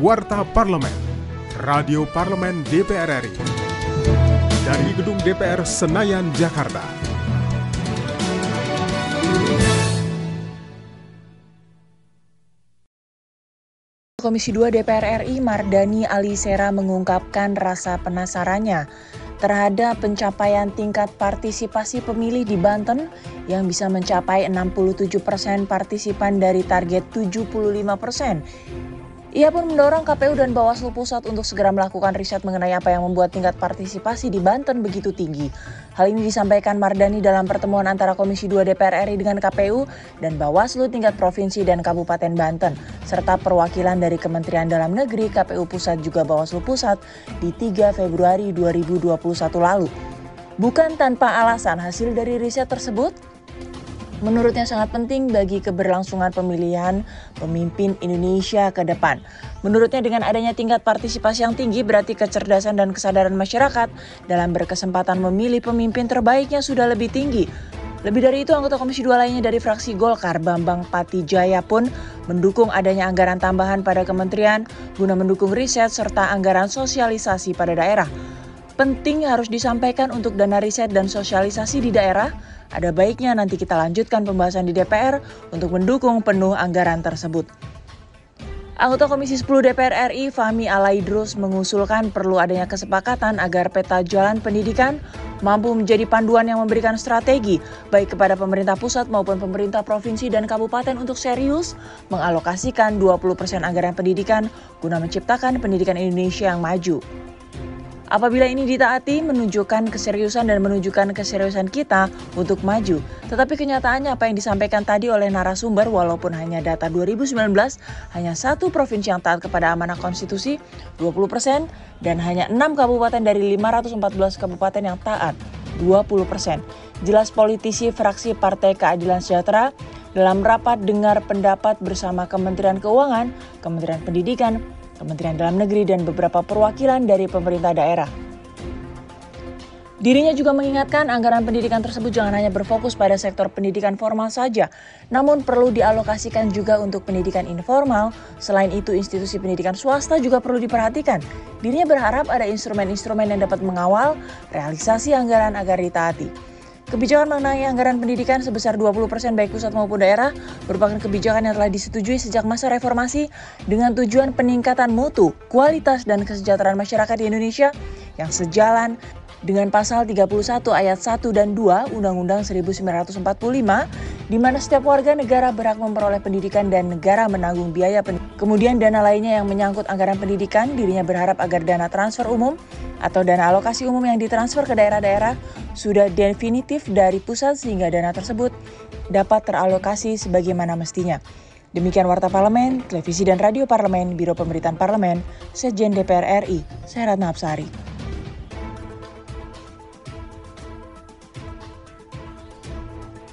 Warta Parlemen, Radio Parlemen DPR RI. Dari Gedung DPR Senayan, Jakarta. Komisi 2 DPR RI Mardani Alisera mengungkapkan rasa penasarannya terhadap pencapaian tingkat partisipasi pemilih di Banten yang bisa mencapai 67 persen partisipan dari target 75 persen ia pun mendorong KPU dan Bawaslu Pusat untuk segera melakukan riset mengenai apa yang membuat tingkat partisipasi di Banten begitu tinggi. Hal ini disampaikan Mardani dalam pertemuan antara Komisi 2 DPR RI dengan KPU dan Bawaslu tingkat Provinsi dan Kabupaten Banten, serta perwakilan dari Kementerian Dalam Negeri, KPU Pusat juga Bawaslu Pusat di 3 Februari 2021 lalu. Bukan tanpa alasan hasil dari riset tersebut, menurutnya sangat penting bagi keberlangsungan pemilihan pemimpin Indonesia ke depan. Menurutnya dengan adanya tingkat partisipasi yang tinggi berarti kecerdasan dan kesadaran masyarakat dalam berkesempatan memilih pemimpin terbaiknya sudah lebih tinggi. Lebih dari itu, anggota Komisi 2 lainnya dari fraksi Golkar, Bambang Patijaya pun mendukung adanya anggaran tambahan pada kementerian guna mendukung riset serta anggaran sosialisasi pada daerah. Penting harus disampaikan untuk dana riset dan sosialisasi di daerah ada baiknya nanti kita lanjutkan pembahasan di DPR untuk mendukung penuh anggaran tersebut. Anggota Komisi 10 DPR RI Fahmi Alaidrus mengusulkan perlu adanya kesepakatan agar peta jalan pendidikan mampu menjadi panduan yang memberikan strategi baik kepada pemerintah pusat maupun pemerintah provinsi dan kabupaten untuk serius mengalokasikan 20% anggaran pendidikan guna menciptakan pendidikan Indonesia yang maju. Apabila ini ditaati, menunjukkan keseriusan dan menunjukkan keseriusan kita untuk maju. Tetapi kenyataannya apa yang disampaikan tadi oleh narasumber, walaupun hanya data 2019, hanya satu provinsi yang taat kepada amanah konstitusi, 20 persen, dan hanya 6 kabupaten dari 514 kabupaten yang taat, 20 persen. Jelas politisi fraksi Partai Keadilan Sejahtera dalam rapat dengar pendapat bersama Kementerian Keuangan, Kementerian Pendidikan, Kementerian Dalam Negeri, dan beberapa perwakilan dari pemerintah daerah. Dirinya juga mengingatkan anggaran pendidikan tersebut jangan hanya berfokus pada sektor pendidikan formal saja, namun perlu dialokasikan juga untuk pendidikan informal. Selain itu, institusi pendidikan swasta juga perlu diperhatikan. Dirinya berharap ada instrumen-instrumen yang dapat mengawal realisasi anggaran agar ditaati. Kebijakan mengenai anggaran pendidikan sebesar 20% baik pusat maupun daerah merupakan kebijakan yang telah disetujui sejak masa reformasi dengan tujuan peningkatan mutu, kualitas, dan kesejahteraan masyarakat di Indonesia yang sejalan dengan pasal 31 ayat 1 dan 2 Undang-Undang 1945 di mana setiap warga negara berhak memperoleh pendidikan dan negara menanggung biaya pendidikan. Kemudian dana lainnya yang menyangkut anggaran pendidikan, dirinya berharap agar dana transfer umum atau dana alokasi umum yang ditransfer ke daerah-daerah sudah definitif dari pusat sehingga dana tersebut dapat teralokasi sebagaimana mestinya. Demikian Warta Parlemen, Televisi dan Radio Parlemen, Biro Pemberitaan Parlemen, Sejen DPR RI, saya Ratna Apsari.